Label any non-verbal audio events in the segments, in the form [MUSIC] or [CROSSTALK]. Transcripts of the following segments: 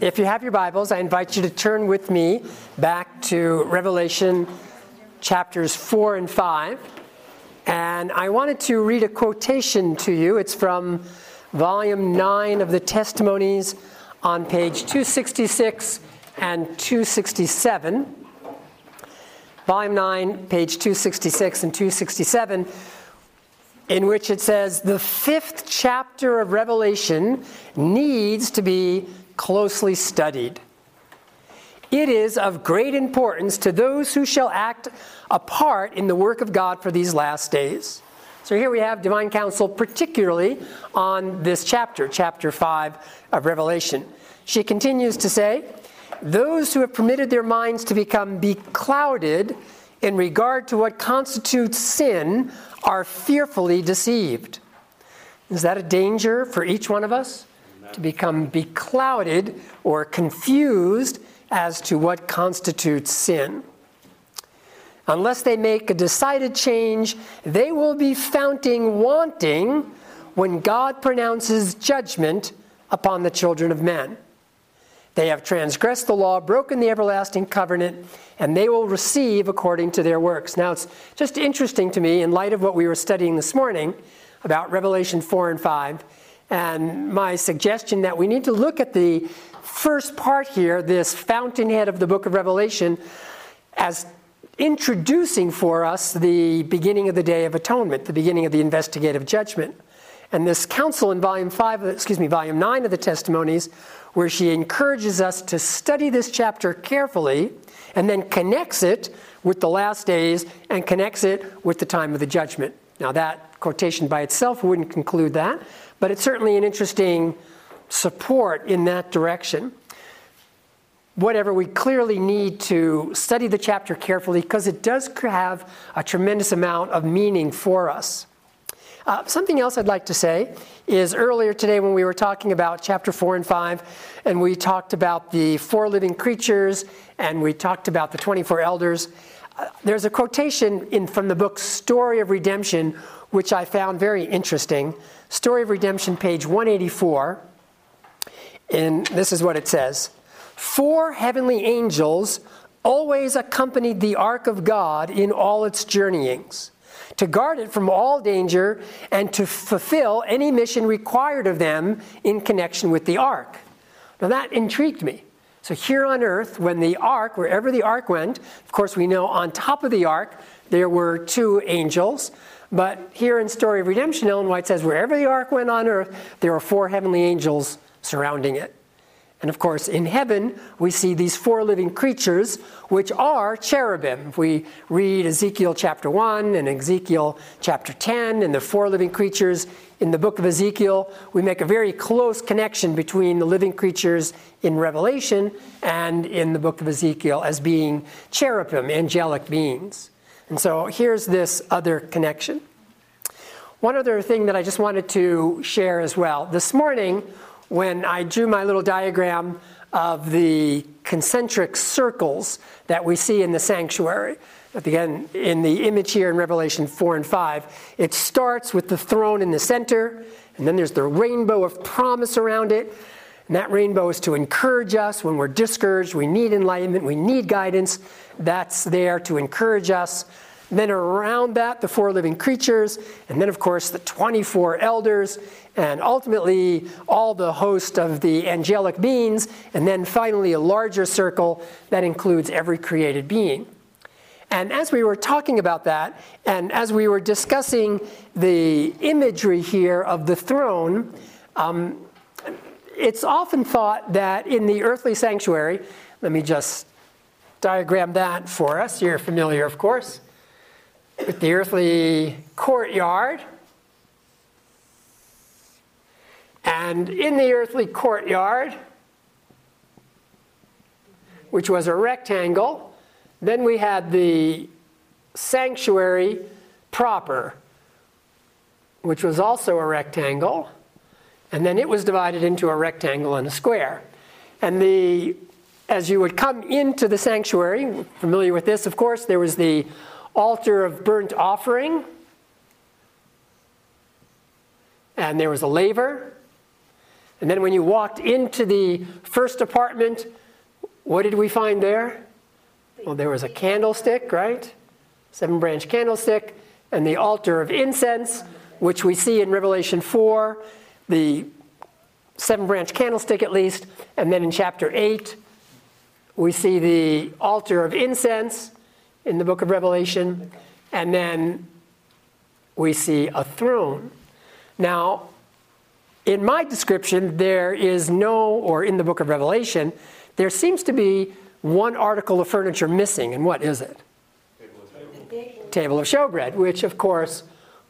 If you have your Bibles, I invite you to turn with me back to Revelation chapters 4 and 5. And I wanted to read a quotation to you. It's from volume 9 of the Testimonies on page 266 and 267. Volume 9, page 266 and 267 in which it says the fifth chapter of Revelation needs to be closely studied. It is of great importance to those who shall act a part in the work of God for these last days. So here we have divine counsel, particularly on this chapter, chapter 5 of Revelation. She continues to say, Those who have permitted their minds to become beclouded in regard to what constitutes sin are fearfully deceived. Is that a danger for each one of us? To become beclouded or confused as to what constitutes sin. Unless they make a decided change, they will be founting wanting when God pronounces judgment upon the children of men. They have transgressed the law, broken the everlasting covenant, and they will receive according to their works. Now, it's just interesting to me, in light of what we were studying this morning about Revelation 4 and 5, and my suggestion that we need to look at the first part here, this fountainhead of the book of Revelation, as introducing for us the beginning of the Day of Atonement, the beginning of the investigative judgment. And this counsel in volume 5, excuse me, volume 9 of the testimonies, where she encourages us to study this chapter carefully and then connects it with the last days and connects it with the time of the judgment. Now, that quotation by itself wouldn't conclude that, but it's certainly an interesting support in that direction. Whatever, we clearly need to study the chapter carefully because it does have a tremendous amount of meaning for us. Uh, something else I'd like to say is earlier today when we were talking about chapter 4 and 5, and we talked about the four living creatures and we talked about the 24 elders, uh, there's a quotation in, from the book Story of Redemption which I found very interesting. Story of Redemption, page 184. And this is what it says Four heavenly angels always accompanied the ark of God in all its journeyings to guard it from all danger, and to fulfill any mission required of them in connection with the ark. Now that intrigued me. So here on earth, when the ark, wherever the ark went, of course we know on top of the ark there were two angels. But here in Story of Redemption, Ellen White says wherever the ark went on earth, there were four heavenly angels surrounding it. And of course, in heaven, we see these four living creatures, which are cherubim. If we read Ezekiel chapter 1 and Ezekiel chapter 10 and the four living creatures in the book of Ezekiel, we make a very close connection between the living creatures in Revelation and in the book of Ezekiel as being cherubim, angelic beings. And so here's this other connection. One other thing that I just wanted to share as well. This morning, when I drew my little diagram of the concentric circles that we see in the sanctuary. Again, in the image here in Revelation 4 and 5, it starts with the throne in the center, and then there's the rainbow of promise around it. And that rainbow is to encourage us when we're discouraged, we need enlightenment, we need guidance. That's there to encourage us. then around that, the four living creatures, and then, of course, the 24 elders and ultimately all the host of the angelic beings, and then finally a larger circle that includes every created being. And as we were talking about that, and as we were discussing the imagery here of the throne, um, it's often thought that in the earthly sanctuary, let me just diagram that for us. You're familiar, of course, with the earthly courtyard And in the earthly courtyard, which was a rectangle, then we had the sanctuary proper, which was also a rectangle, and then it was divided into a rectangle and a square. And the as you would come into the sanctuary, familiar with this, of course, there was the altar of burnt offering, and there was a laver, And then when you walked into the first apartment, what did we find there? Well, there was a candlestick, right? Seven branch candlestick, and the altar of incense, which we see in Revelation 4, the seven branch candlestick at least. And then in chapter 8, we see the altar of incense in the book of Revelation. And then we see a throne. Now, in my description, there is no, or in the book of Revelation, there seems to be one article of furniture missing. And what is it? Table of showbread, which of course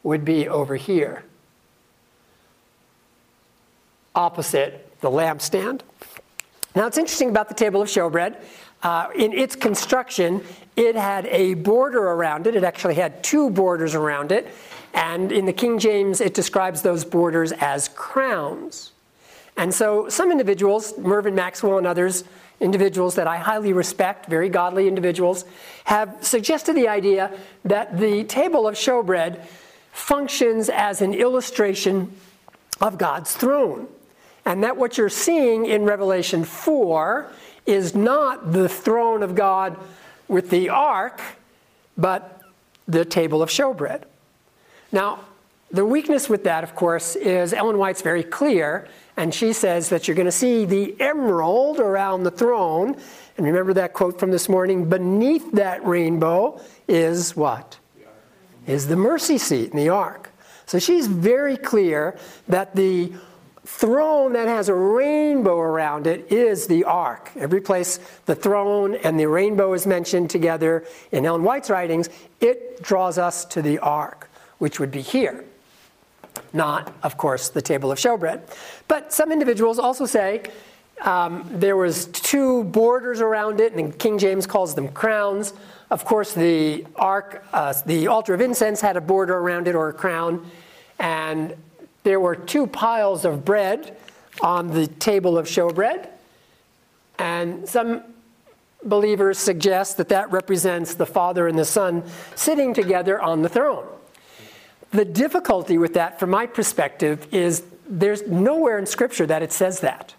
would be over here, opposite the lampstand. Now, it's interesting about the table of showbread. Uh, in its construction, it had a border around it. It actually had two borders around it. And in the King James, it describes those borders as crowns. And so some individuals, Mervyn Maxwell and others, individuals that I highly respect, very godly individuals, have suggested the idea that the table of showbread functions as an illustration of God's throne. And that what you're seeing in Revelation 4 is not the throne of God with the ark, but the table of showbread. Now, the weakness with that, of course, is Ellen White's very clear, and she says that you're going to see the emerald around the throne. And remember that quote from this morning beneath that rainbow is what? Is the mercy seat in the ark. So she's very clear that the throne that has a rainbow around it is the ark. Every place the throne and the rainbow is mentioned together in Ellen White's writings, it draws us to the ark which would be here. Not, of course, the table of showbread. But some individuals also say um, there was two borders around it, and King James calls them crowns. Of course, the ark, uh, the altar of incense had a border around it or a crown, and there were two piles of bread on the table of showbread. And some believers suggest that that represents the Father and the Son sitting together on the throne. The difficulty with that, from my perspective, is there's nowhere in Scripture that it says that.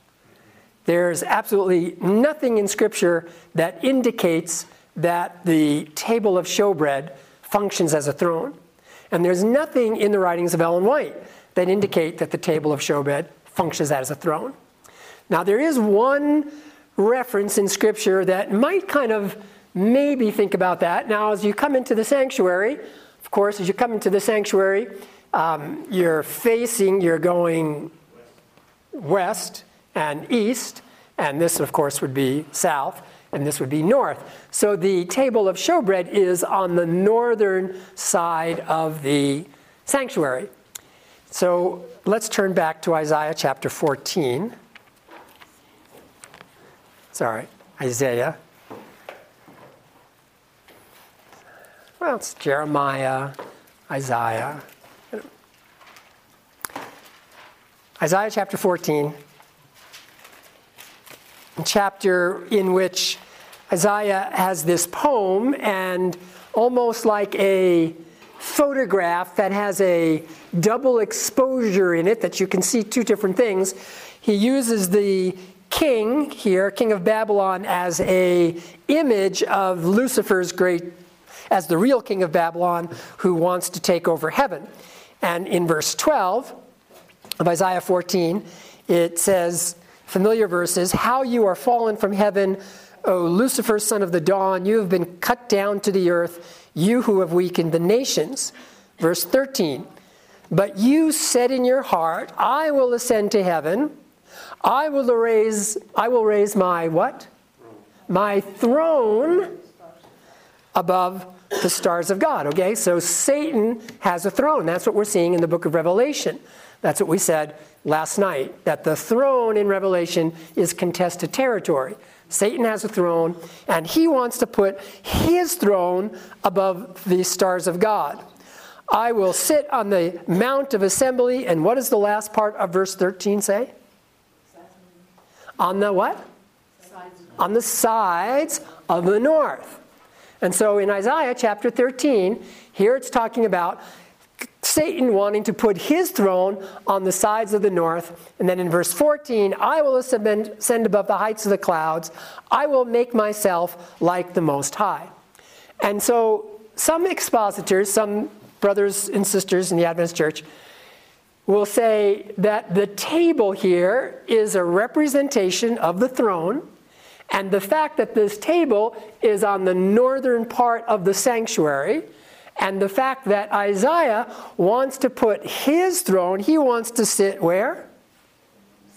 There's absolutely nothing in Scripture that indicates that the table of showbread functions as a throne. And there's nothing in the writings of Ellen White that indicate that the table of showbread functions as a throne. Now, there is one reference in Scripture that might kind of maybe think about that. Now, as you come into the sanctuary, of course, as you come into the sanctuary, um, you're facing, you're going west and east, and this, of course, would be south, and this would be north. So the table of showbread is on the northern side of the sanctuary. So let's turn back to Isaiah chapter 14. Sorry, Isaiah Well, it's Jeremiah, Isaiah. Isaiah chapter 14, chapter in which Isaiah has this poem and almost like a photograph that has a double exposure in it that you can see two different things. He uses the king here, king of Babylon, as a image of Lucifer's great as the real king of Babylon who wants to take over heaven. And in verse 12 of Isaiah 14, it says, familiar verses, How you are fallen from heaven, O Lucifer, son of the dawn, you have been cut down to the earth, you who have weakened the nations. Verse 13, But you said in your heart, I will ascend to heaven. I will raise, I will raise my what? My throne above the stars of God. Okay, so Satan has a throne. That's what we're seeing in the book of Revelation. That's what we said last night, that the throne in Revelation is contested territory. Satan has a throne, and he wants to put his throne above the stars of God. I will sit on the mount of assembly, and what does the last part of verse 13 say? On the what? On the sides of the north. And so in Isaiah chapter 13, here it's talking about Satan wanting to put his throne on the sides of the north. And then in verse 14, I will ascend above the heights of the clouds. I will make myself like the Most High. And so some expositors, some brothers and sisters in the Adventist church, will say that the table here is a representation of the throne, and the fact that this table is on the northern part of the sanctuary and the fact that Isaiah wants to put his throne, he wants to sit where?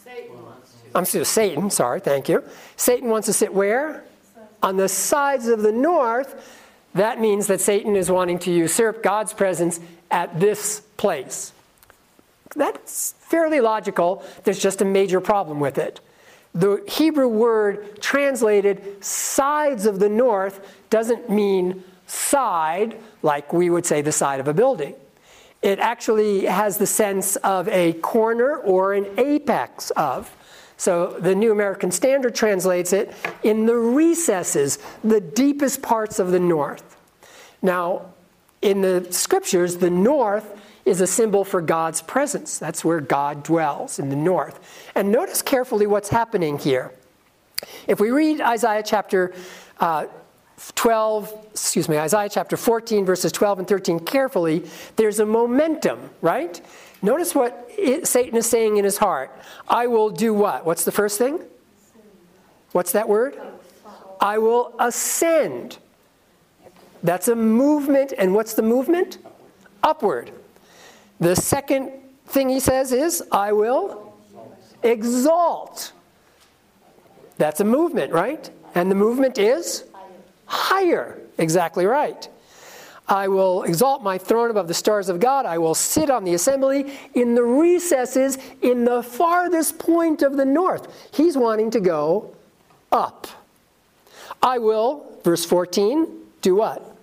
Satan wants to. I'm sorry, Satan, sorry, thank you. Satan wants to sit where? On the sides of the north. That means that Satan is wanting to usurp God's presence at this place. That's fairly logical. There's just a major problem with it. The Hebrew word translated sides of the north doesn't mean side, like we would say the side of a building. It actually has the sense of a corner or an apex of. So the New American Standard translates it in the recesses, the deepest parts of the north. Now, in the scriptures, the north is a symbol for God's presence. That's where God dwells, in the north. And notice carefully what's happening here. If we read Isaiah chapter uh, 12, excuse me, Isaiah chapter 14, verses 12 and 13 carefully, there's a momentum, right? Notice what it, Satan is saying in his heart. I will do what? What's the first thing? What's that word? I will ascend. That's a movement. And what's the movement? Upward. The second thing he says is, I will exalt. That's a movement, right? And the movement is higher. Exactly right. I will exalt my throne above the stars of God. I will sit on the assembly in the recesses in the farthest point of the north. He's wanting to go up. I will, verse 14, do what?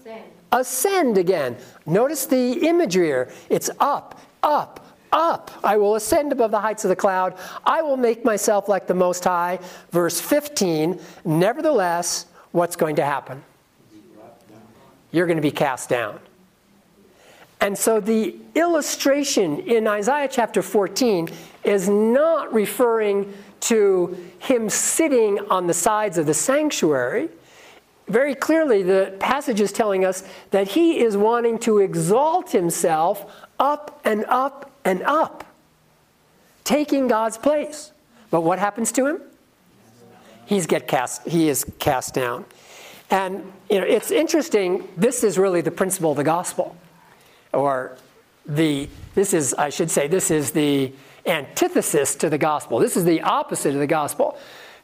Ascend. Ascend again. Notice the imagery here. It's up, up, up. I will ascend above the heights of the cloud. I will make myself like the Most High. Verse 15, nevertheless, what's going to happen? You're going to be cast down. And so the illustration in Isaiah chapter 14 is not referring to him sitting on the sides of the sanctuary. Very clearly, the passage is telling us that he is wanting to exalt himself up and up and up, taking God's place. But what happens to him? He's get cast, he is cast down. And you know, it's interesting, this is really the principle of the gospel. Or the this is, I should say, this is the antithesis to the gospel. This is the opposite of the gospel.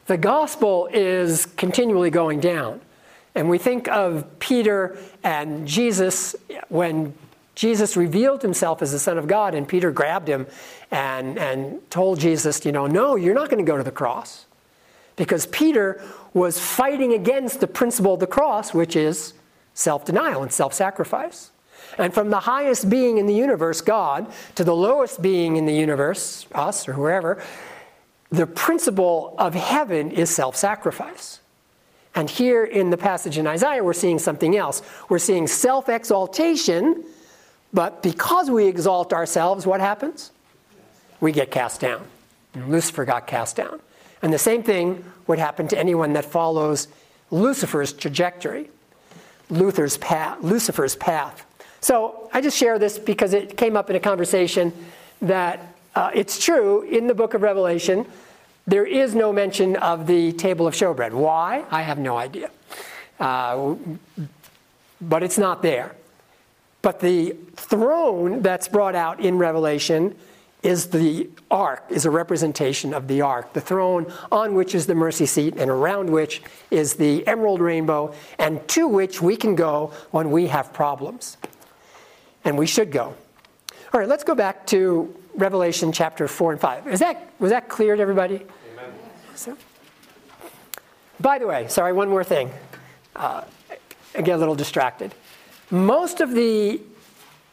The gospel is continually going down. And we think of Peter and Jesus when Jesus revealed himself as the Son of God, and Peter grabbed him and, and told Jesus, you know, no, you're not going to go to the cross. Because Peter was fighting against the principle of the cross, which is self denial and self sacrifice. And from the highest being in the universe, God, to the lowest being in the universe, us or whoever, the principle of heaven is self sacrifice. And here in the passage in Isaiah, we're seeing something else. We're seeing self exaltation but because we exalt ourselves, what happens? We get cast down. Lucifer got cast down. And the same thing would happen to anyone that follows Lucifer's trajectory, Luther's path, Lucifer's path. So I just share this because it came up in a conversation that uh, it's true in the book of Revelation, there is no mention of the table of showbread. Why? I have no idea. Uh, but it's not there. But the throne that's brought out in Revelation is the ark, is a representation of the ark, the throne on which is the mercy seat and around which is the emerald rainbow, and to which we can go when we have problems. And we should go. All right, let's go back to Revelation chapter 4 and 5. Is that, was that clear to everybody? Amen. So, by the way, sorry, one more thing. Uh, I get a little distracted. Most of the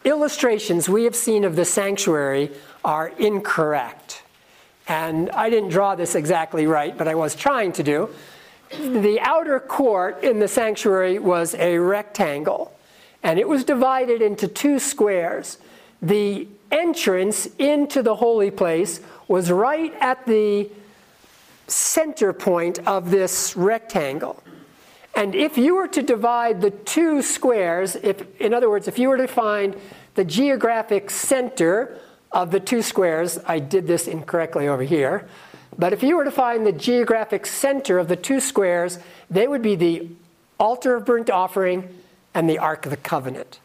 illustrations we have seen of the sanctuary are incorrect. And I didn't draw this exactly right, but I was trying to do. The outer court in the sanctuary was a rectangle, and it was divided into two squares. The entrance into the holy place was right at the center point of this rectangle. And if you were to divide the two squares, if, in other words, if you were to find the geographic center of the two squares, I did this incorrectly over here, but if you were to find the geographic center of the two squares, they would be the altar of burnt offering and the Ark of the Covenant.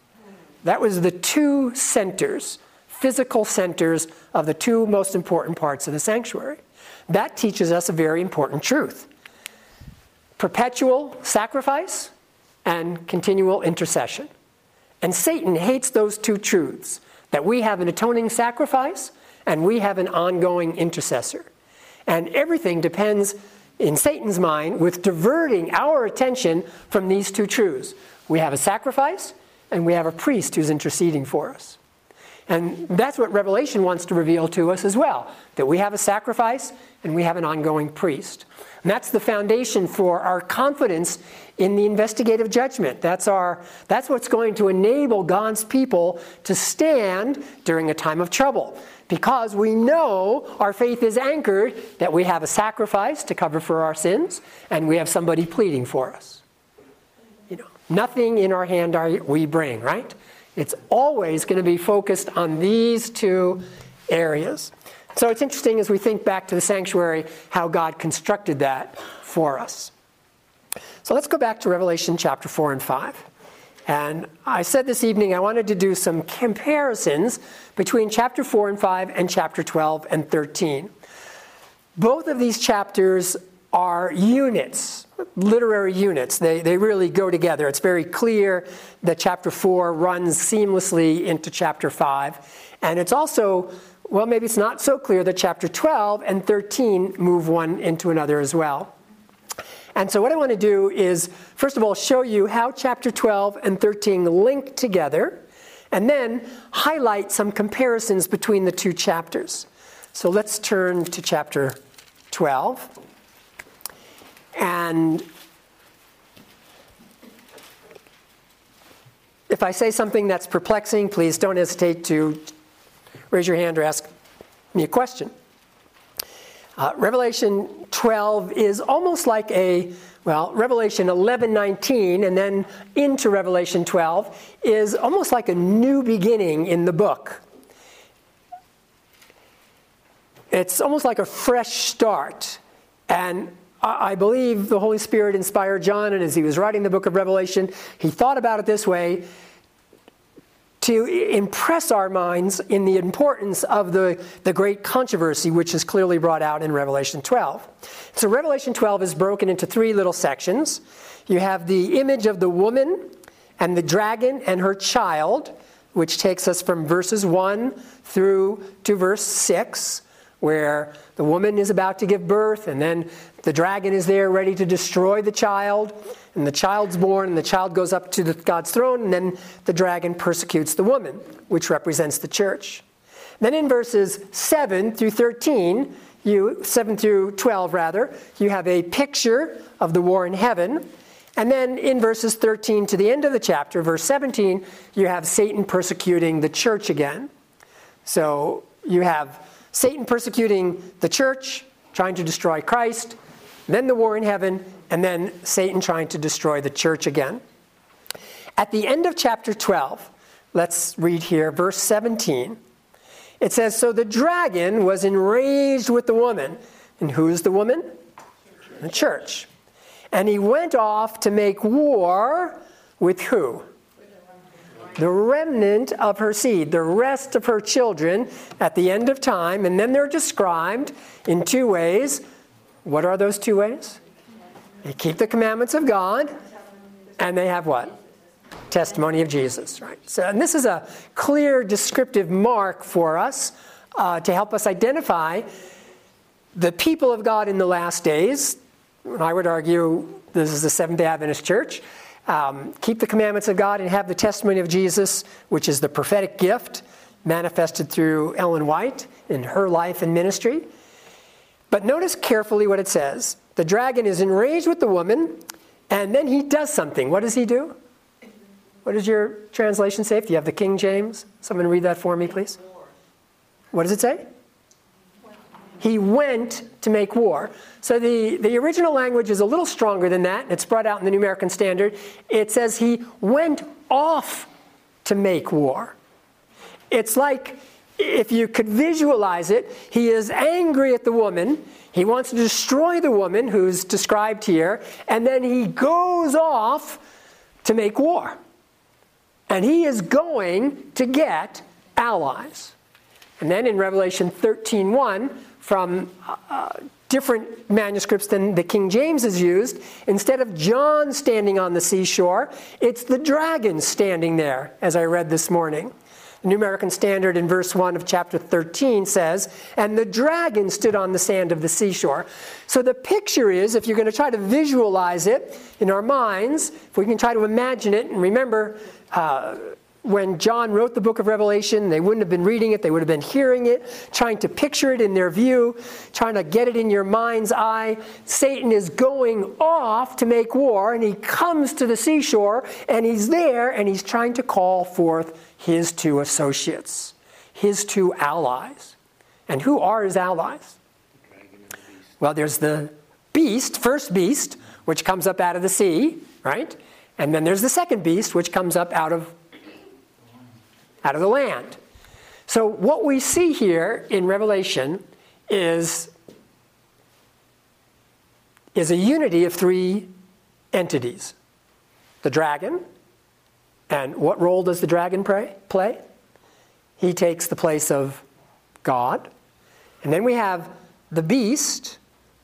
That was the two centers, physical centers of the two most important parts of the sanctuary. That teaches us a very important truth perpetual sacrifice and continual intercession. And Satan hates those two truths that we have an atoning sacrifice and we have an ongoing intercessor. And everything depends, in Satan's mind, with diverting our attention from these two truths. We have a sacrifice and we have a priest who's interceding for us. And that's what Revelation wants to reveal to us as well that we have a sacrifice and we have an ongoing priest. And that's the foundation for our confidence in the investigative judgment. That's, our, that's what's going to enable God's people to stand during a time of trouble. Because we know our faith is anchored that we have a sacrifice to cover for our sins and we have somebody pleading for us. You know, nothing in our hand are we bring, right? It's always going to be focused on these two areas. So it's interesting as we think back to the sanctuary how God constructed that for us. So let's go back to Revelation chapter 4 and 5. And I said this evening I wanted to do some comparisons between chapter 4 and 5 and chapter 12 and 13. Both of these chapters are units, literary units. They, they really go together. It's very clear that chapter 4 runs seamlessly into chapter 5. And it's also, well, maybe it's not so clear that chapter 12 and 13 move one into another as well. And so, what I want to do is, first of all, show you how chapter 12 and 13 link together, and then highlight some comparisons between the two chapters. So, let's turn to chapter 12. And if I say something that's perplexing, please don't hesitate to raise your hand or ask me a question. Uh, Revelation 12 is almost like a, well, Revelation 11, 19, and then into Revelation 12 is almost like a new beginning in the book. It's almost like a fresh start. And I believe the Holy Spirit inspired John, and as he was writing the book of Revelation, he thought about it this way to impress our minds in the importance of the, the great controversy which is clearly brought out in Revelation 12. So, Revelation 12 is broken into three little sections. You have the image of the woman and the dragon and her child, which takes us from verses 1 through to verse 6, where the woman is about to give birth, and then the dragon is there ready to destroy the child and the child's born, and the child goes up to the, God's throne, and then the dragon persecutes the woman, which represents the church. Then in verses 7 through 13, you 7 through 12 rather, you have a picture of the war in heaven. And then in verses 13 to the end of the chapter, verse 17, you have Satan persecuting the church again. So you have Satan persecuting the church, trying to destroy Christ, then the war in heaven, and then Satan trying to destroy the church again. At the end of chapter 12, let's read here, verse 17. It says, So the dragon was enraged with the woman. And who's the woman? The church. And he went off to make war with who? The remnant of her seed, the rest of her children at the end of time. And then they're described in two ways. What are those two ways? They keep the commandments of God, and they have what? Testimony of Jesus, right? So, and this is a clear descriptive mark for us uh, to help us identify the people of God in the last days. And I would argue this is the Seventh day Adventist Church. Um, keep the commandments of God and have the testimony of Jesus, which is the prophetic gift manifested through Ellen White in her life and ministry. But notice carefully what it says. The dragon is enraged with the woman, and then he does something. What does he do? what does your translation say? If you have the King James, someone read that for me, please. What does it say? He went to make war. So the, the original language is a little stronger than that. It's brought out in the New American Standard. It says he went off to make war. It's like if you could visualize it, he is angry at the woman. He wants to destroy the woman who's described here, and then he goes off to make war. And he is going to get allies. And then in Revelation 13:1, from uh, different manuscripts than the King James is used, instead of John standing on the seashore, it's the dragon standing there, as I read this morning. The New American Standard in verse 1 of chapter 13 says, And the dragon stood on the sand of the seashore. So the picture is, if you're going to try to visualize it in our minds, if we can try to imagine it, and remember, uh, when John wrote the book of Revelation, they wouldn't have been reading it, they would have been hearing it, trying to picture it in their view, trying to get it in your mind's eye. Satan is going off to make war, and he comes to the seashore, and he's there, and he's trying to call forth his two associates, his two allies. And who are his allies? Well, there's the beast, first beast, which comes up out of the sea, right? And then there's the second beast, which comes up out of out of the land. So, what we see here in Revelation is, is a unity of three entities the dragon. And what role does the dragon pray, play? He takes the place of God. And then we have the beast,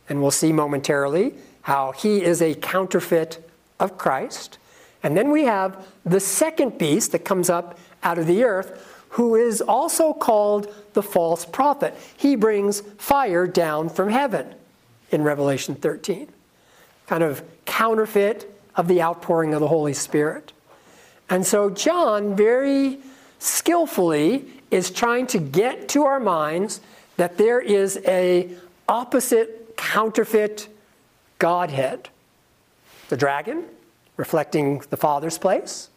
and we'll see momentarily how he is a counterfeit of Christ. And then we have the second beast that comes up out of the earth, who is also called the false prophet. He brings fire down from heaven in Revelation 13, kind of counterfeit of the outpouring of the Holy Spirit. And so John very skillfully is trying to get to our minds that there is a opposite counterfeit godhead. The dragon reflecting the Father's place,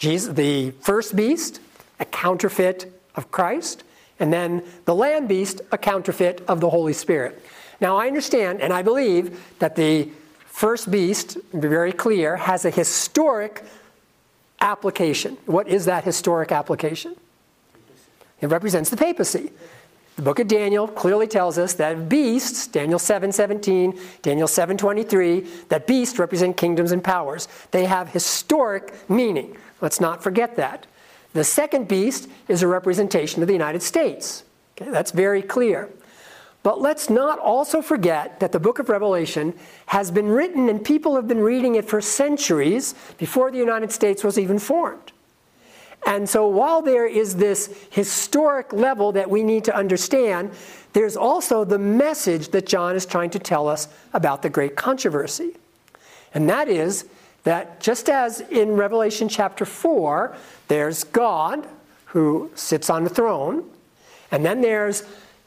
Jesus, the first beast, a counterfeit of Christ, and then the land beast, a counterfeit of the Holy Spirit. Now, I understand and I believe that the first beast, be very clear, has a historic application. What is that historic application? It represents the papacy. The book of Daniel clearly tells us that beasts, Daniel 7:17, Daniel 7:23, that beasts represent kingdoms and powers. They have historic meaning. Let's not forget that. The second beast is a representation of the United States. Okay, that's very clear. But let's not also forget that the book of Revelation has been written and people have been reading it for centuries before the United States was even formed. And so while there is this historic level that we need to understand, there's also the message that John is trying to tell us about the great controversy. And that is that just as in Revelation chapter 4, there's God who sits on the throne, and then there's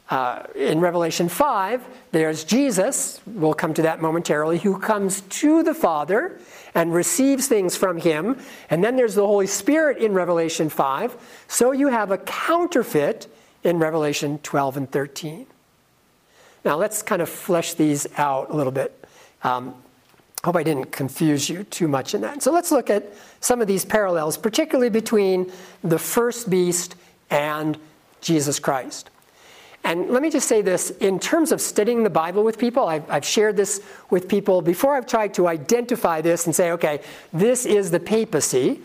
uh, in Revelation 5, there's Jesus, we'll come to that momentarily, who comes to the Father and receives things from him. And then there's the Holy Spirit in Revelation 5. So you have a counterfeit in Revelation 12 and 13. Now let's kind of flesh these out a little bit. Um, hope I didn't confuse you too much in that. So let's look at some of these parallels, particularly between the first beast and Jesus Christ. And let me just say this in terms of studying the Bible with people, I've, I've, shared this with people before I've tried to identify this and say, okay, this is the papacy,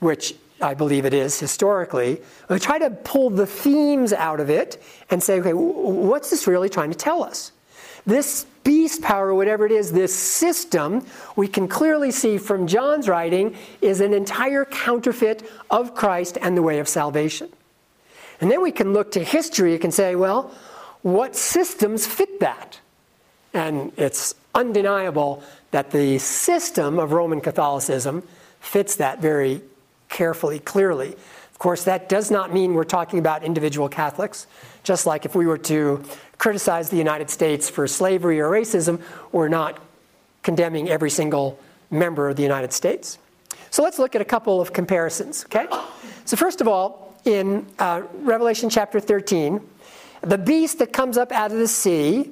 which I believe it is historically. I try to pull the themes out of it and say, okay, what's this really trying to tell us? This beast power, whatever it is, this system, we can clearly see from John's writing, is an entire counterfeit of Christ and the way of salvation. And then we can look to history and say, well, what systems fit that? And it's undeniable that the system of Roman Catholicism fits that very carefully, clearly. Of course, that does not mean we're talking about individual Catholics. Just like if we were to criticize the United States for slavery or racism, we're not condemning every single member of the United States. So let's look at a couple of comparisons, okay? So, first of all, in uh, Revelation chapter 13, the beast that comes up out of the sea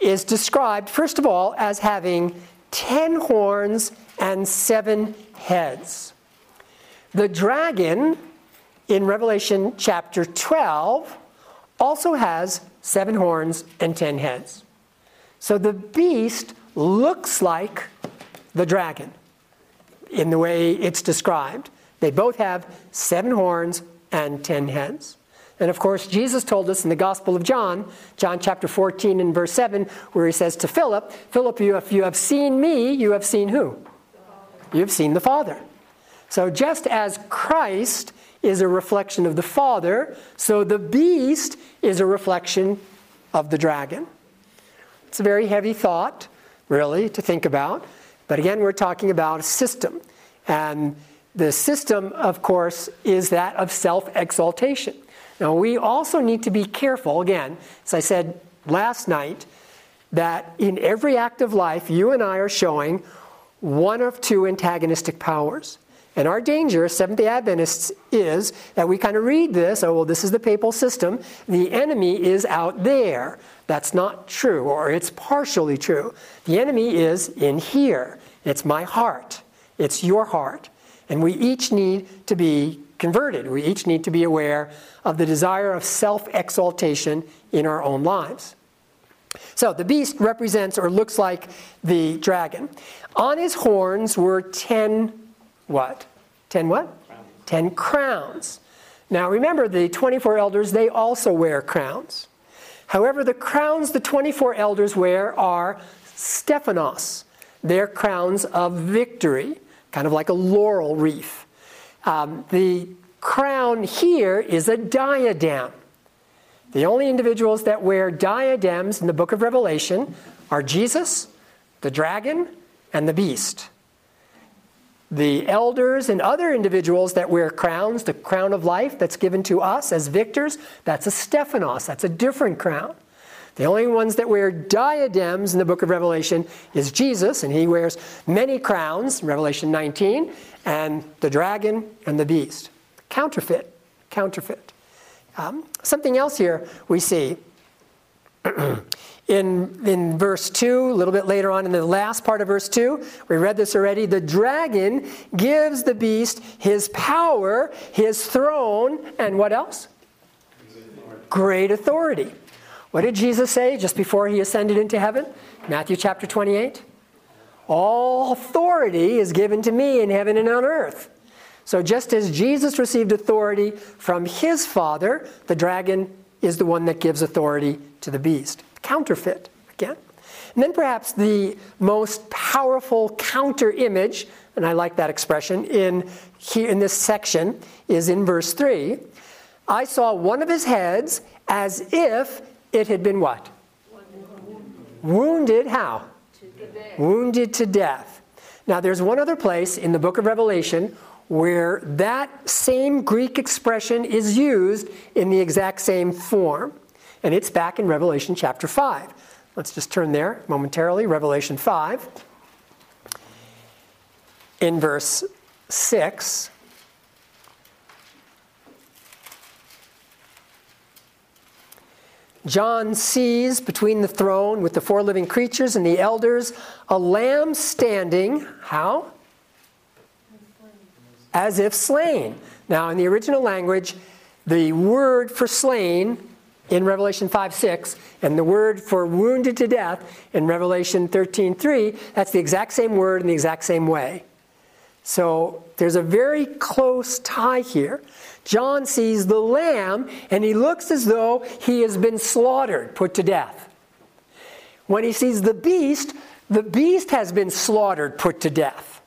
is described, first of all, as having ten horns and seven heads. The dragon in Revelation chapter 12 also has seven horns and ten heads. So the beast looks like the dragon in the way it's described. They both have seven horns and ten heads. And of course, Jesus told us in the Gospel of John, John chapter 14 and verse 7, where he says to Philip, Philip, you, if you have seen me, you have seen who? You have seen the Father. So just as Christ is a reflection of the Father, so the beast is a reflection of the dragon. It's a very heavy thought, really, to think about. But again, we're talking about a system. And the system, of course, is that of self exaltation. Now, we also need to be careful, again, as I said last night, that in every act of life, you and I are showing one of two antagonistic powers. And our danger as Seventh day Adventists is that we kind of read this oh, well, this is the papal system. The enemy is out there. That's not true, or it's partially true. The enemy is in here. It's my heart, it's your heart. And we each need to be converted. We each need to be aware of the desire of self exaltation in our own lives. So the beast represents or looks like the dragon. On his horns were 10 what? 10 what? Crowns. 10 crowns. Now remember, the 24 elders, they also wear crowns. However, the crowns the 24 elders wear are Stephanos. They're crowns of victory, kind of like a laurel wreath. Um, the crown here is a diadem. The only individuals that wear diadems in the book of Revelation are Jesus, the dragon, and the beast. The elders and other individuals that wear crowns, the crown of life that's given to us as victors, that's a Stephanos, that's a different crown. The only ones that wear diadems in the book of Revelation is Jesus, and he wears many crowns, Revelation 19, and the dragon and the beast. Counterfeit, counterfeit. Um, something else here we see [CLEARS THROAT] in, in verse 2, a little bit later on in the last part of verse 2, we read this already. The dragon gives the beast his power, his throne, and what else? Great authority. What did Jesus say just before he ascended into heaven? Matthew chapter 28. All authority is given to me in heaven and on earth. So just as Jesus received authority from his father, the dragon is the one that gives authority to the beast counterfeit again. And then perhaps the most powerful counter image, and I like that expression, in, here, in this section is in verse 3. I saw one of his heads as if it had been what? Wounded, how? To Wounded to death. Now, there's one other place in the book of Revelation where that same Greek expression is used in the exact same form. And it's back in Revelation chapter 5. Let's just turn there momentarily. Revelation 5. In verse 6. John sees between the throne with the four living creatures and the elders a lamb standing, how? As if slain. Now, in the original language, the word for slain in Revelation 5 6, and the word for wounded to death in Revelation 13 3, that's the exact same word in the exact same way. So there's a very close tie here. John sees the lamb, and he looks as though he has been slaughtered, put to death. When he sees the beast, the beast has been slaughtered, put to death.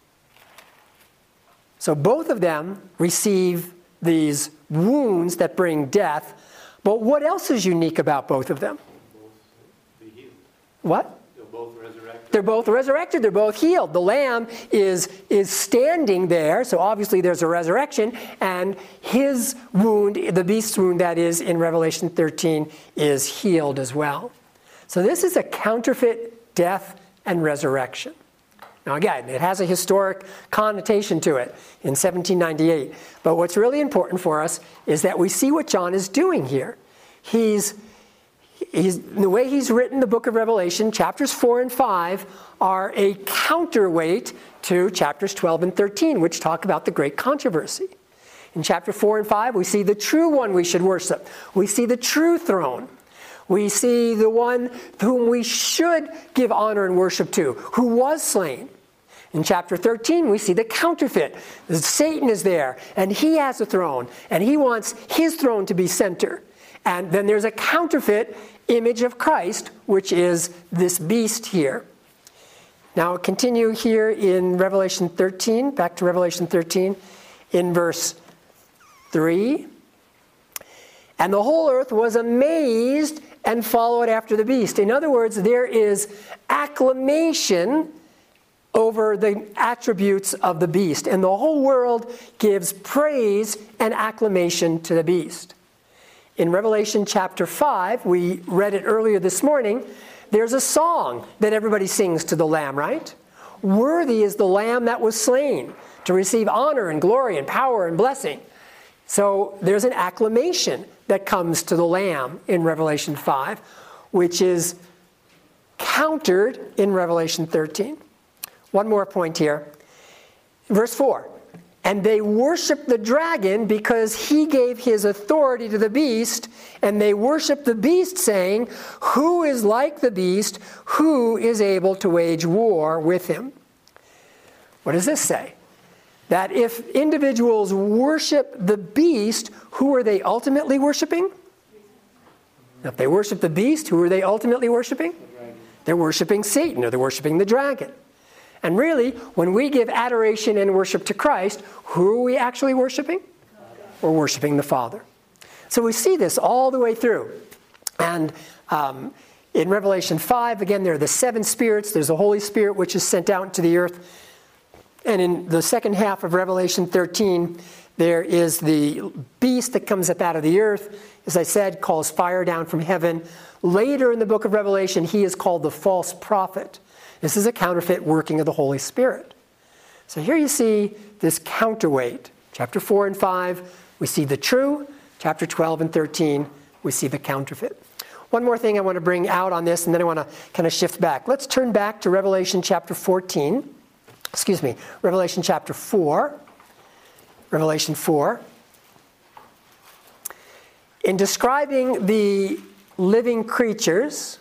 So both of them receive these wounds that bring death but what else is unique about both of them? What? Both resurrected. They're both resurrected. They're both healed. The lamb is is standing there, so obviously there's a resurrection, and his wound, the beast's wound that is in Revelation 13, is healed as well. So this is a counterfeit death and resurrection. Now, again, it has a historic connotation to it in 1798. But what's really important for us is that we see what John is doing here. He's, the way he's written the book of Revelation, chapters 4 and 5 are a counterweight to chapters 12 and 13, which talk about the great controversy. In chapter 4 and 5, we see the true one we should worship, we see the true throne. We see the one whom we should give honor and worship to, who was slain. In chapter 13, we see the counterfeit. Satan is there, and he has a throne, and he wants his throne to be center. And then there's a counterfeit image of Christ, which is this beast here. Now, continue here in Revelation 13, back to Revelation 13, in verse 3. And the whole earth was amazed and followed after the beast. In other words, there is acclamation over the attributes of the beast, and the whole world gives praise and acclamation to the beast. In Revelation chapter 5, we read it earlier this morning, there's a song that everybody sings to the Lamb, right? Worthy is the Lamb that was slain to receive honor and glory and power and blessing. So there's an acclamation that comes to the Lamb in Revelation 5, which is countered in Revelation 13. One more point here. Verse 4 And they worshiped the dragon because he gave his authority to the beast, and they worshiped the beast, saying, Who is like the beast? Who is able to wage war with him? What does this say? that if individuals worship the beast, who are they ultimately worshiping? If they worship the beast, who are they ultimately worshiping? They're worshiping Satan or they're worshiping the dragon. And really, when we give adoration and worship to Christ, who are we actually worshiping? We're worshiping the Father. So we see this all the way through. And um, in Revelation 5, again, there are the seven spirits. There's the Holy Spirit, which is sent out into the earth. And in the second half of Revelation 13, there is the beast that comes up out of the earth, as I said, calls fire down from heaven. Later in the book of Revelation, he is called the false prophet. This is a counterfeit working of the Holy Spirit. So here you see this counterweight. Chapter 4 and 5, we see the true. Chapter 12 and 13, we see the counterfeit. One more thing I want to bring out on this, and then I want to kind of shift back. Let's turn back to Revelation chapter 14 excuse me, Revelation chapter 4. Revelation 4. In describing the living creatures,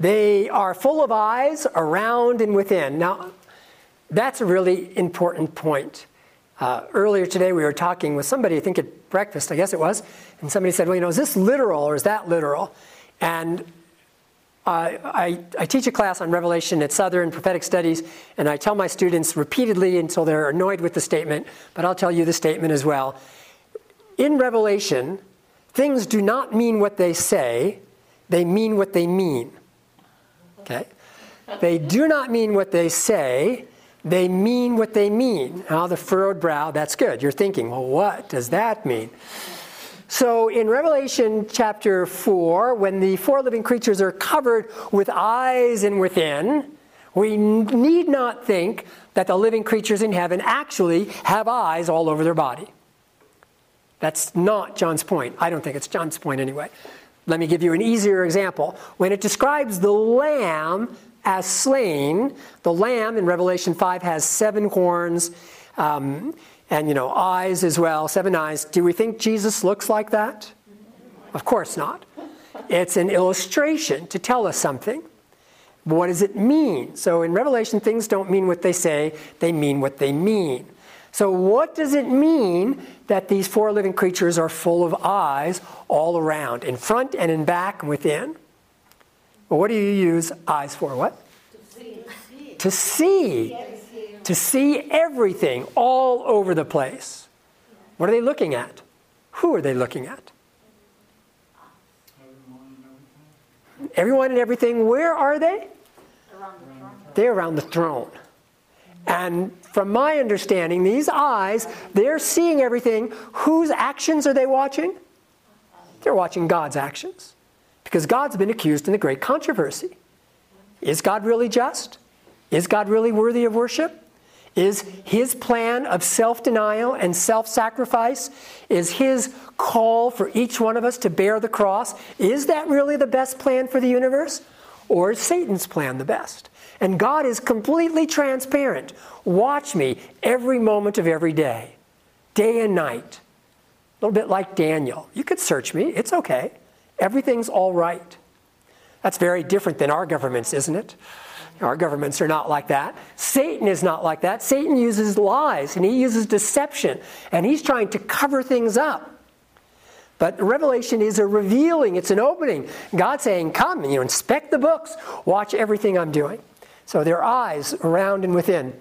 they are full of eyes around and within. Now, that's a really important point. Uh, earlier today, we were talking with somebody, I think at breakfast, I guess it was, and somebody said, Well, you know, is this literal or is that literal? And uh, I, I, teach a class on Revelation at Southern Prophetic Studies, and I tell my students repeatedly until they're annoyed with the statement, but I'll tell you the statement as well. In Revelation, things do not mean what they say, they mean what they mean. Okay? They do not mean what they say, they mean what they mean. Now, the furrowed brow, that's good. You're thinking, well, what does that mean? So in Revelation chapter 4, when the four living creatures are covered with eyes and within, we need not think that the living creatures in heaven actually have eyes all over their body. That's not John's point. I don't think it's John's point anyway. Let me give you an easier example. When it describes the lamb as slain, the lamb in Revelation 5 has seven horns. Um, and you know eyes as well seven eyes. Do we think jesus looks like that? Of course not. It's an illustration to tell us something. What does it mean? So in revelation things don't mean what they say they mean what they mean so what does it mean that these four living creatures are full of eyes all around in front and in back and within well what do you use eyes for what to see, to see to see everything all over the place. What are they looking at? Who are they looking at? Everyone and everything. Where are they? They're around the throne. And from my understanding, these eyes, they're seeing everything. Whose actions are they watching? They're watching God's actions. Because God's been accused in the great controversy. Is God really just? Is God really worthy of worship? Is his plan of self denial and self sacrifice, is his call for each one of us to bear the cross, is that really the best plan for the universe? Or is Satan's plan the best? And God is completely transparent. Watch me every moment of every day, day and night. A little bit like Daniel. You could search me, it's okay. Everything's all right. That's very different than our governments, isn't it? Our governments are not like that. Satan is not like that. Satan uses lies and he uses deception and he's trying to cover things up. But Revelation is a revealing, it's an opening. God saying, Come, you know, inspect the books, watch everything I'm doing. So their eyes around and within.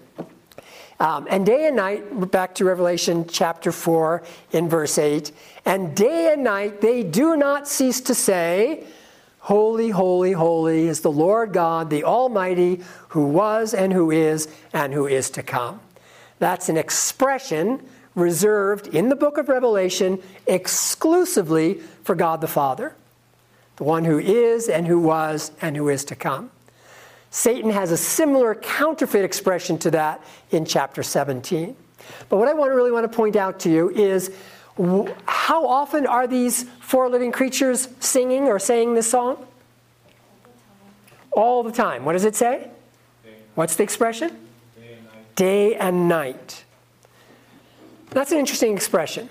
Um, and day and night, back to Revelation chapter 4 in verse 8, and day and night they do not cease to say, Holy, holy, holy is the Lord God, the Almighty, who was and who is and who is to come. That's an expression reserved in the book of Revelation exclusively for God the Father, the one who is and who was and who is to come. Satan has a similar counterfeit expression to that in chapter 17. But what I want really want to point out to you is how often are these four living creatures singing or saying this song? All the time. What does it say? What's the expression? Day and night. Day and night. That's an interesting expression.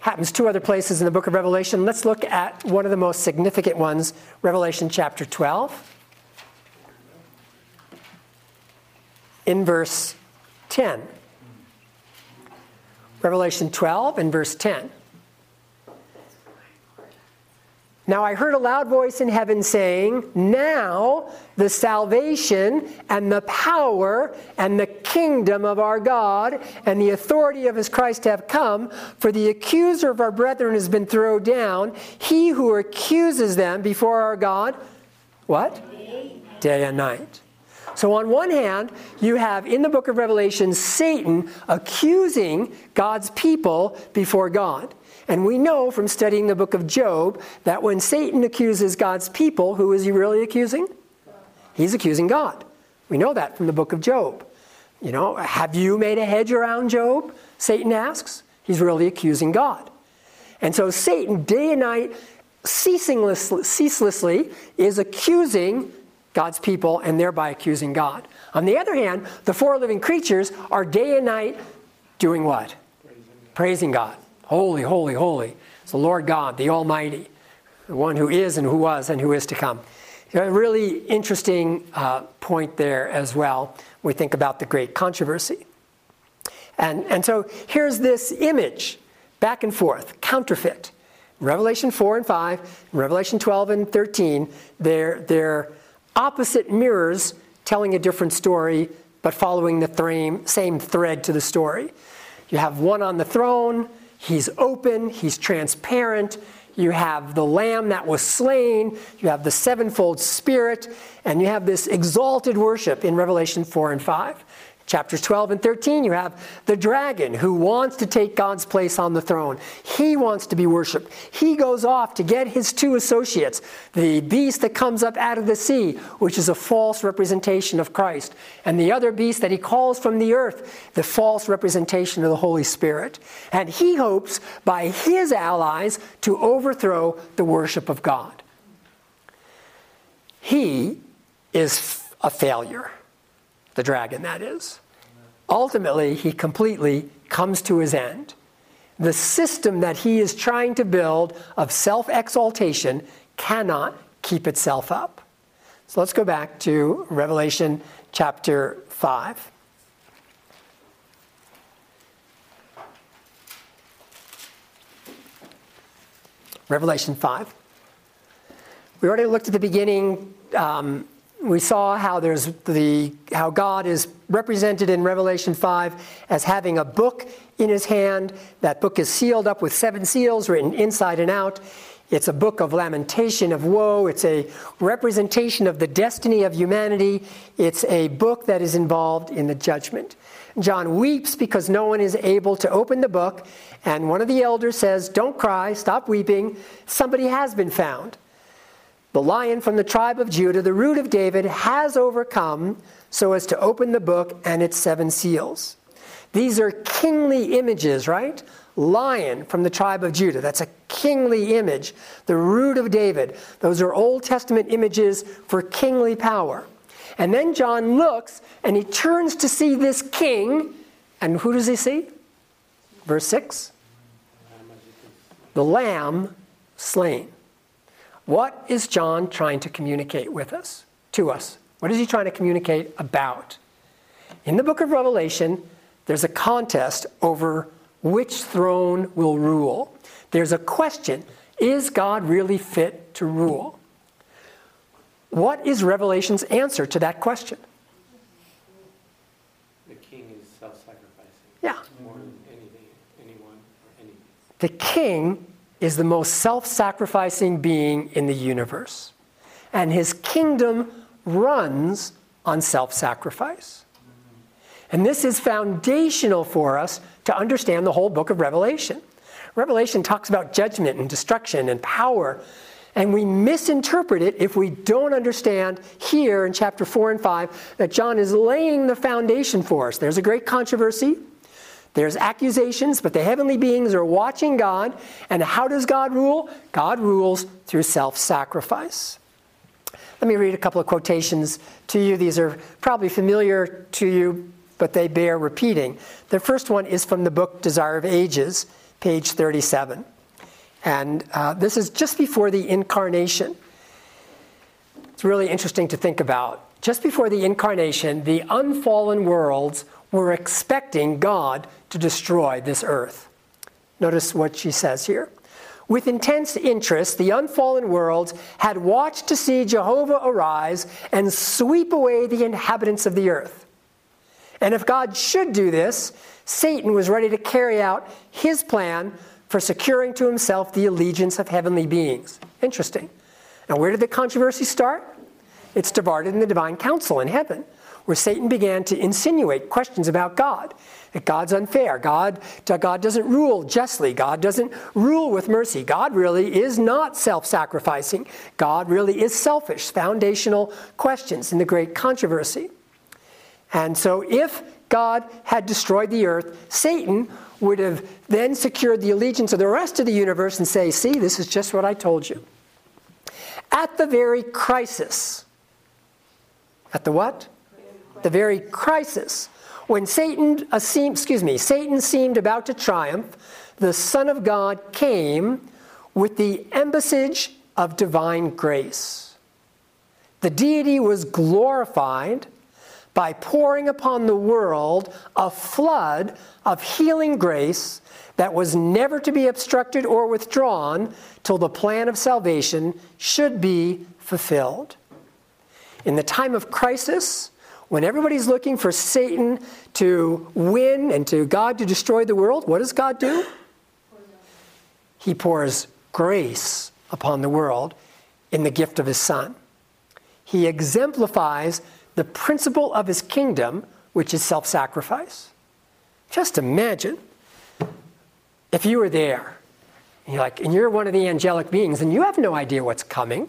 Happens two other places in the book of Revelation. Let's look at one of the most significant ones, Revelation chapter 12. In verse 10. Revelation 12 and verse 10. Now I heard a loud voice in heaven saying, Now the salvation and the power and the kingdom of our God and the authority of his Christ have come, for the accuser of our brethren has been thrown down, he who accuses them before our God, what? Day and night. So, on one hand, you have in the book of Revelation Satan accusing God's people before God. And we know from studying the book of Job that when Satan accuses God's people, who is he really accusing? He's accusing God. We know that from the book of Job. You know, have you made a hedge around Job? Satan asks. He's really accusing God. And so Satan, day and night, ceaselessly, ceaselessly is accusing God's people and thereby accusing God. On the other hand, the four living creatures are day and night doing what? Praising, God. Holy, holy, holy. It's the Lord God, the Almighty, the one who is and who was and who is to come. A really interesting uh, point there as well. We think about the great controversy. And, and so here's this image, back and forth, counterfeit. Revelation 4 and 5, Revelation 12 and 13, they're, they're opposite mirrors telling a different story, but following the same thread to the story. You have one on the throne, he's open, he's transparent. You have the lamb that was slain, you have the sevenfold spirit, and you have this exalted worship in Revelation 4 and 5. Chapters 12 and 13, you have the dragon who wants to take God's place on the throne. He wants to be worshiped. He goes off to get his two associates, the beast that comes up out of the sea, which is a false representation of Christ, and the other beast that he calls from the earth, the false representation of the Holy Spirit. And he hopes by his allies to overthrow the worship of God. He is a failure the dragon, that is. Ultimately, he completely comes to his end. The system that he is trying to build of self exaltation cannot keep itself up. So let's go back to Revelation chapter 5. Revelation 5. We already looked at the beginning. Um, we saw how there's the how God is represented in Revelation 5 as having a book in his hand. That book is sealed up with seven seals written inside and out. It's a book of lamentation, of woe. It's a representation of the destiny of humanity. It's a book that is involved in the judgment. John weeps because no one is able to open the book, and one of the elders says, Don't cry, stop weeping. Somebody has been found. The lion from the tribe of Judah, the root of David, has overcome so as to open the book and its seven seals. These are kingly images, right? Lion from the tribe of Judah. That's a kingly image. The root of David. Those are Old Testament images for kingly power. And then John looks and he turns to see this king. And who does he see? Verse 6 The lamb slain. What is John trying to communicate with us, to us? What is he trying to communicate about? In the book of Revelation, there's a contest over which throne will rule. There's a question Is God really fit to rule? What is Revelation's answer to that question? The king is self sacrificing. Yeah. More than anything, anyone, or anything. The king is the most self sacrificing being in the universe, and his kingdom runs on self sacrifice. And this is foundational for us to understand the whole book of Revelation. Revelation talks about judgment and destruction and power, and we misinterpret it if we don't understand here in chapter 4 and 5 that John is laying the foundation for us. There's a great controversy. There's accusations, but the heavenly beings are watching God. And how does God rule? God rules through self sacrifice. Let me read a couple of quotations to you. These are probably familiar to you, but they bear repeating. The first one is from the book Desire of Ages, page 37. And uh, this is just before the incarnation. It's really interesting to think about. Just before the incarnation, the unfallen worlds were expecting God to destroy this earth. Notice what she says here. With intense interest, the unfallen worlds had watched to see Jehovah arise and sweep away the inhabitants of the earth. And if God should do this, Satan was ready to carry out his plan for securing to himself the allegiance of heavenly beings. Interesting. Now, where did the controversy start? It started in the divine council in heaven, where Satan began to insinuate questions about God. God's unfair. God, God doesn't rule justly. God doesn't rule with mercy. God really is not self sacrificing. God really is selfish. Foundational questions in the great controversy. And so, if God had destroyed the earth, Satan would have then secured the allegiance of the rest of the universe and say, See, this is just what I told you. At the very crisis, at the what? The very crisis. When Satan uh, excuse me, Satan seemed about to triumph, the Son of God came with the embassage of divine grace. The deity was glorified by pouring upon the world a flood of healing grace that was never to be obstructed or withdrawn till the plan of salvation should be fulfilled. In the time of crisis, when everybody's looking for Satan to win and to God to destroy the world, what does God do? He pours grace upon the world in the gift of his Son. He exemplifies the principle of his kingdom, which is self sacrifice. Just imagine if you were there, and you're like, and you're one of the angelic beings, and you have no idea what's coming,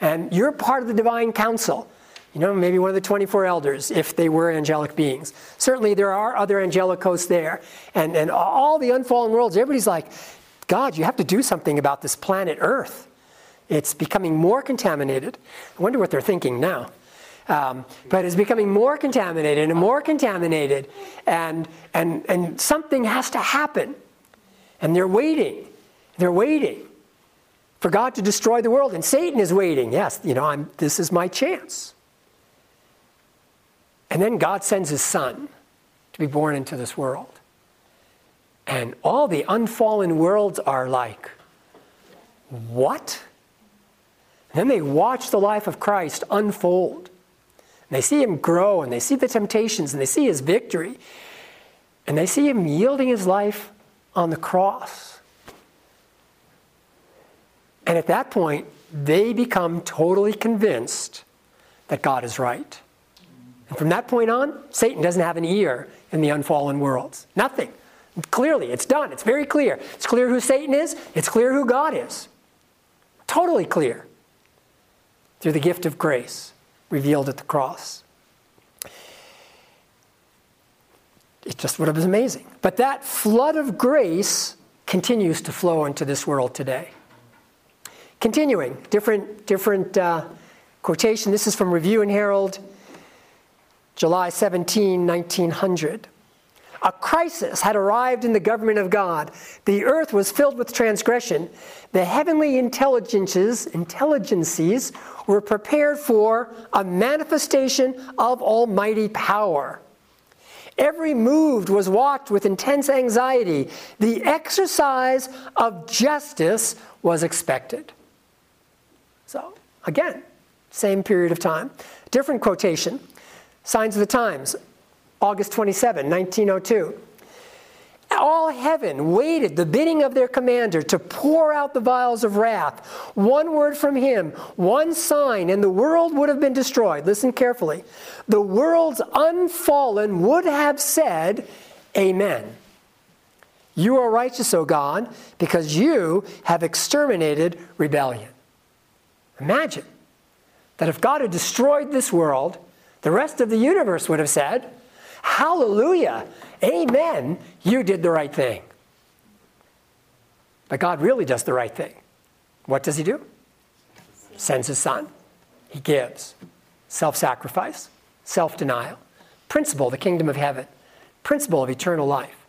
and you're part of the divine council. You know, maybe one of the 24 elders, if they were angelic beings. Certainly, there are other angelic hosts there. And, and all the unfallen worlds, everybody's like, God, you have to do something about this planet Earth. It's becoming more contaminated. I wonder what they're thinking now. Um, but it's becoming more contaminated and more contaminated, and, and, and something has to happen. And they're waiting. They're waiting for God to destroy the world. And Satan is waiting. Yes, you know, I'm, this is my chance. And then God sends his son to be born into this world. And all the unfallen worlds are like, what? And then they watch the life of Christ unfold. And they see him grow, and they see the temptations, and they see his victory. And they see him yielding his life on the cross. And at that point, they become totally convinced that God is right. And from that point on, Satan doesn't have an ear in the unfallen worlds. Nothing. Clearly, it's done. It's very clear. It's clear who Satan is, it's clear who God is. Totally clear. through the gift of grace revealed at the cross. It just would have been amazing. But that flood of grace continues to flow into this world today. Continuing, different, different uh, quotation. This is from Review and Herald, July 17, 1900. A crisis had arrived in the government of God. The earth was filled with transgression. The heavenly intelligences, intelligences were prepared for a manifestation of almighty power. Every move was watched with intense anxiety. The exercise of justice was expected. So, again, same period of time. Different quotation. Signs of the Times, August 27, 1902. All heaven waited the bidding of their commander to pour out the vials of wrath. One word from him, one sign, and the world would have been destroyed. Listen carefully. The world's unfallen would have said, Amen. You are righteous, O God, because you have exterminated rebellion. Imagine that if God had destroyed this world, the rest of the universe would have said, Hallelujah, Amen, you did the right thing. But God really does the right thing. What does He do? Sends His Son. He gives. Self sacrifice, self denial, principle, the kingdom of heaven, principle of eternal life.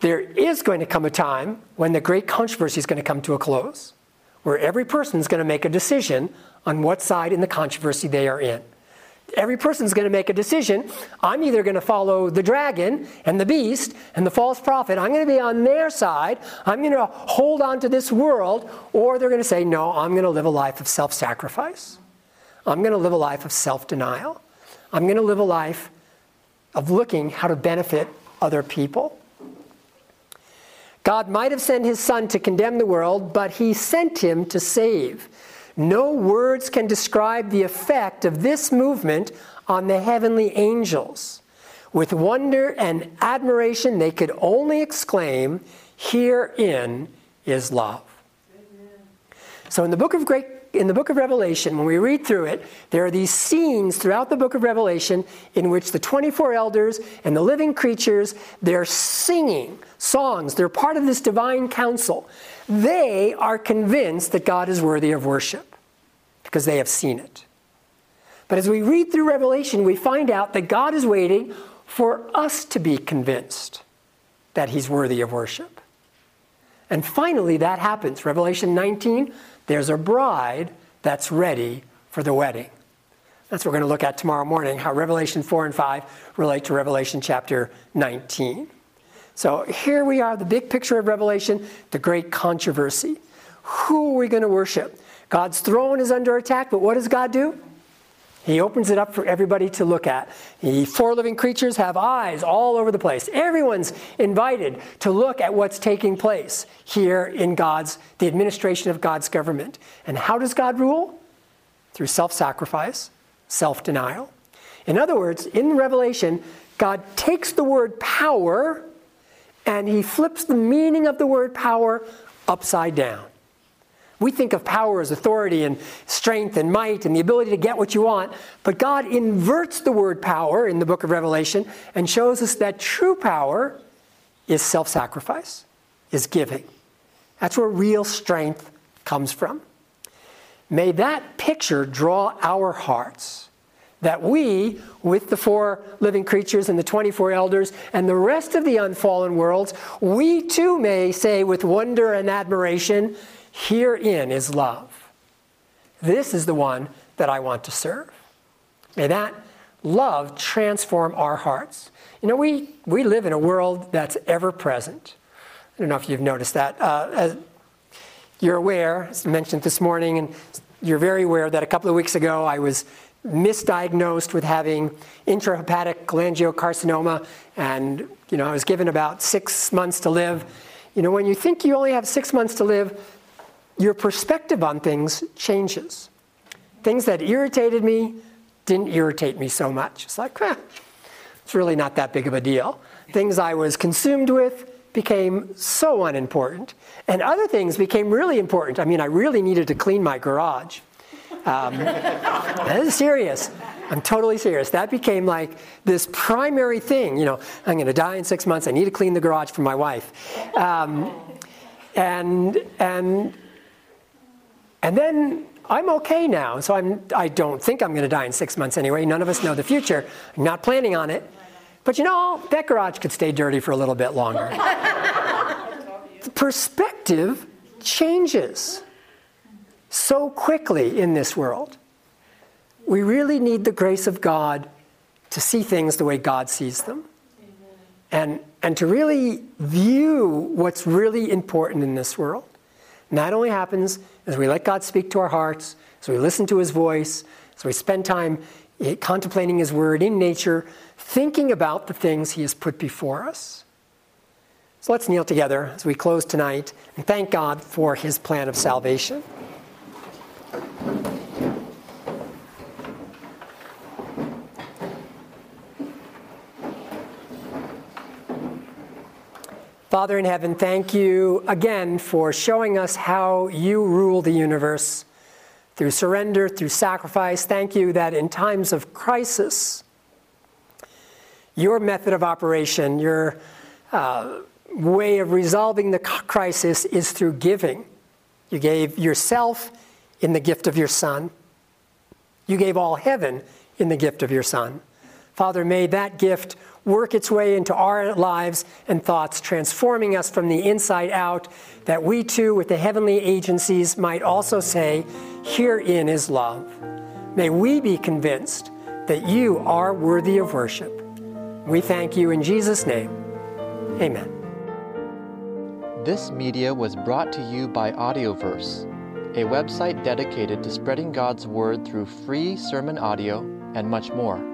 There is going to come a time when the great controversy is going to come to a close, where every person is going to make a decision on what side in the controversy they are in every person's going to make a decision. I'm either going to follow the dragon and the beast and the false prophet. I'm going to be on their side. I'm going to hold on to this world. Or they're going to say, no, I'm going to live a life of self sacrifice. I'm going to live a life of self denial. I'm going to live a life of looking how to benefit other people. God might have sent his son to condemn the world, but he sent him to save. No words can describe the effect of this movement on the heavenly angels. With wonder and admiration, they could only exclaim, Herein is love. Amen. So, in the book of Great in the book of Revelation, when we read through it, there are these scenes throughout the book of Revelation in which the 24 elders and the living creatures, they're singing songs. They're part of this divine council. They are convinced that God is worthy of worship because they have seen it. But as we read through Revelation, we find out that God is waiting for us to be convinced that he's worthy of worship. And finally, that happens. Revelation 19 there's a bride that's ready for the wedding. That's what we're going to look at tomorrow morning, how Revelation 4 and 5 relate to Revelation chapter 19. So here we are, the big picture of Revelation, the great controversy. Who are we going to worship? God's throne is under attack, but what does God do? He opens it up for everybody to look at. The four living creatures have eyes all over the place. Everyone's invited to look at what's taking place here in God's, the administration of God's government. And how does God rule? Through self sacrifice, self denial. In other words, in Revelation, God takes the word power and he flips the meaning of the word power upside down. We think of power as authority and strength and might and the ability to get what you want, but God inverts the word power in the book of Revelation and shows us that true power is self sacrifice, is giving. That's where real strength comes from. May that picture draw our hearts that we, with the four living creatures and the 24 elders and the rest of the unfallen worlds, we too may say with wonder and admiration, Herein is love. This is the one that I want to serve. May that love transform our hearts. You know, we, we live in a world that's ever present. I don't know if you've noticed that. Uh, you're aware, as mentioned this morning, and you're very aware that a couple of weeks ago I was misdiagnosed with having intrahepatic cholangiocarcinoma, and you know I was given about six months to live. You know, when you think you only have six months to live, your perspective on things changes. Things that irritated me didn't irritate me so much. It's like, eh, it's really not that big of a deal. Things I was consumed with became so unimportant. And other things became really important. I mean, I really needed to clean my garage. Um, [LAUGHS] that is serious. I'm totally serious. That became like this primary thing. You know, I'm going to die in six months. I need to clean the garage for my wife. Um, and, and, and then I'm okay now. So I'm, I don't think I'm going to die in six months anyway. None of us know the future. I'm not planning on it. But you know, that garage could stay dirty for a little bit longer. the perspective changes so quickly in this world. We really need the grace of God to see things the way God sees them. And, and to really view what's really important in this world. And that only happens as we let God speak to our hearts, as we listen to His voice, as we spend time contemplating His Word in nature, thinking about the things He has put before us. So let's kneel together as we close tonight and thank God for His plan of salvation. Father in heaven, thank you again for showing us how you rule the universe through surrender, through sacrifice. Thank you that in times of crisis, your method of operation, your uh, way of resolving the crisis is through giving. You gave yourself in the gift of your Son. You gave all heaven in the gift of your Son. Father, may that gift work its way into our lives and thoughts, transforming us from the inside out, that we too, with the heavenly agencies, might also say, Herein is love. May we be convinced that you are worthy of worship. We thank you in Jesus' name. Amen. This media was brought to you by Audioverse, a website dedicated to spreading God's Word through free sermon audio and much more.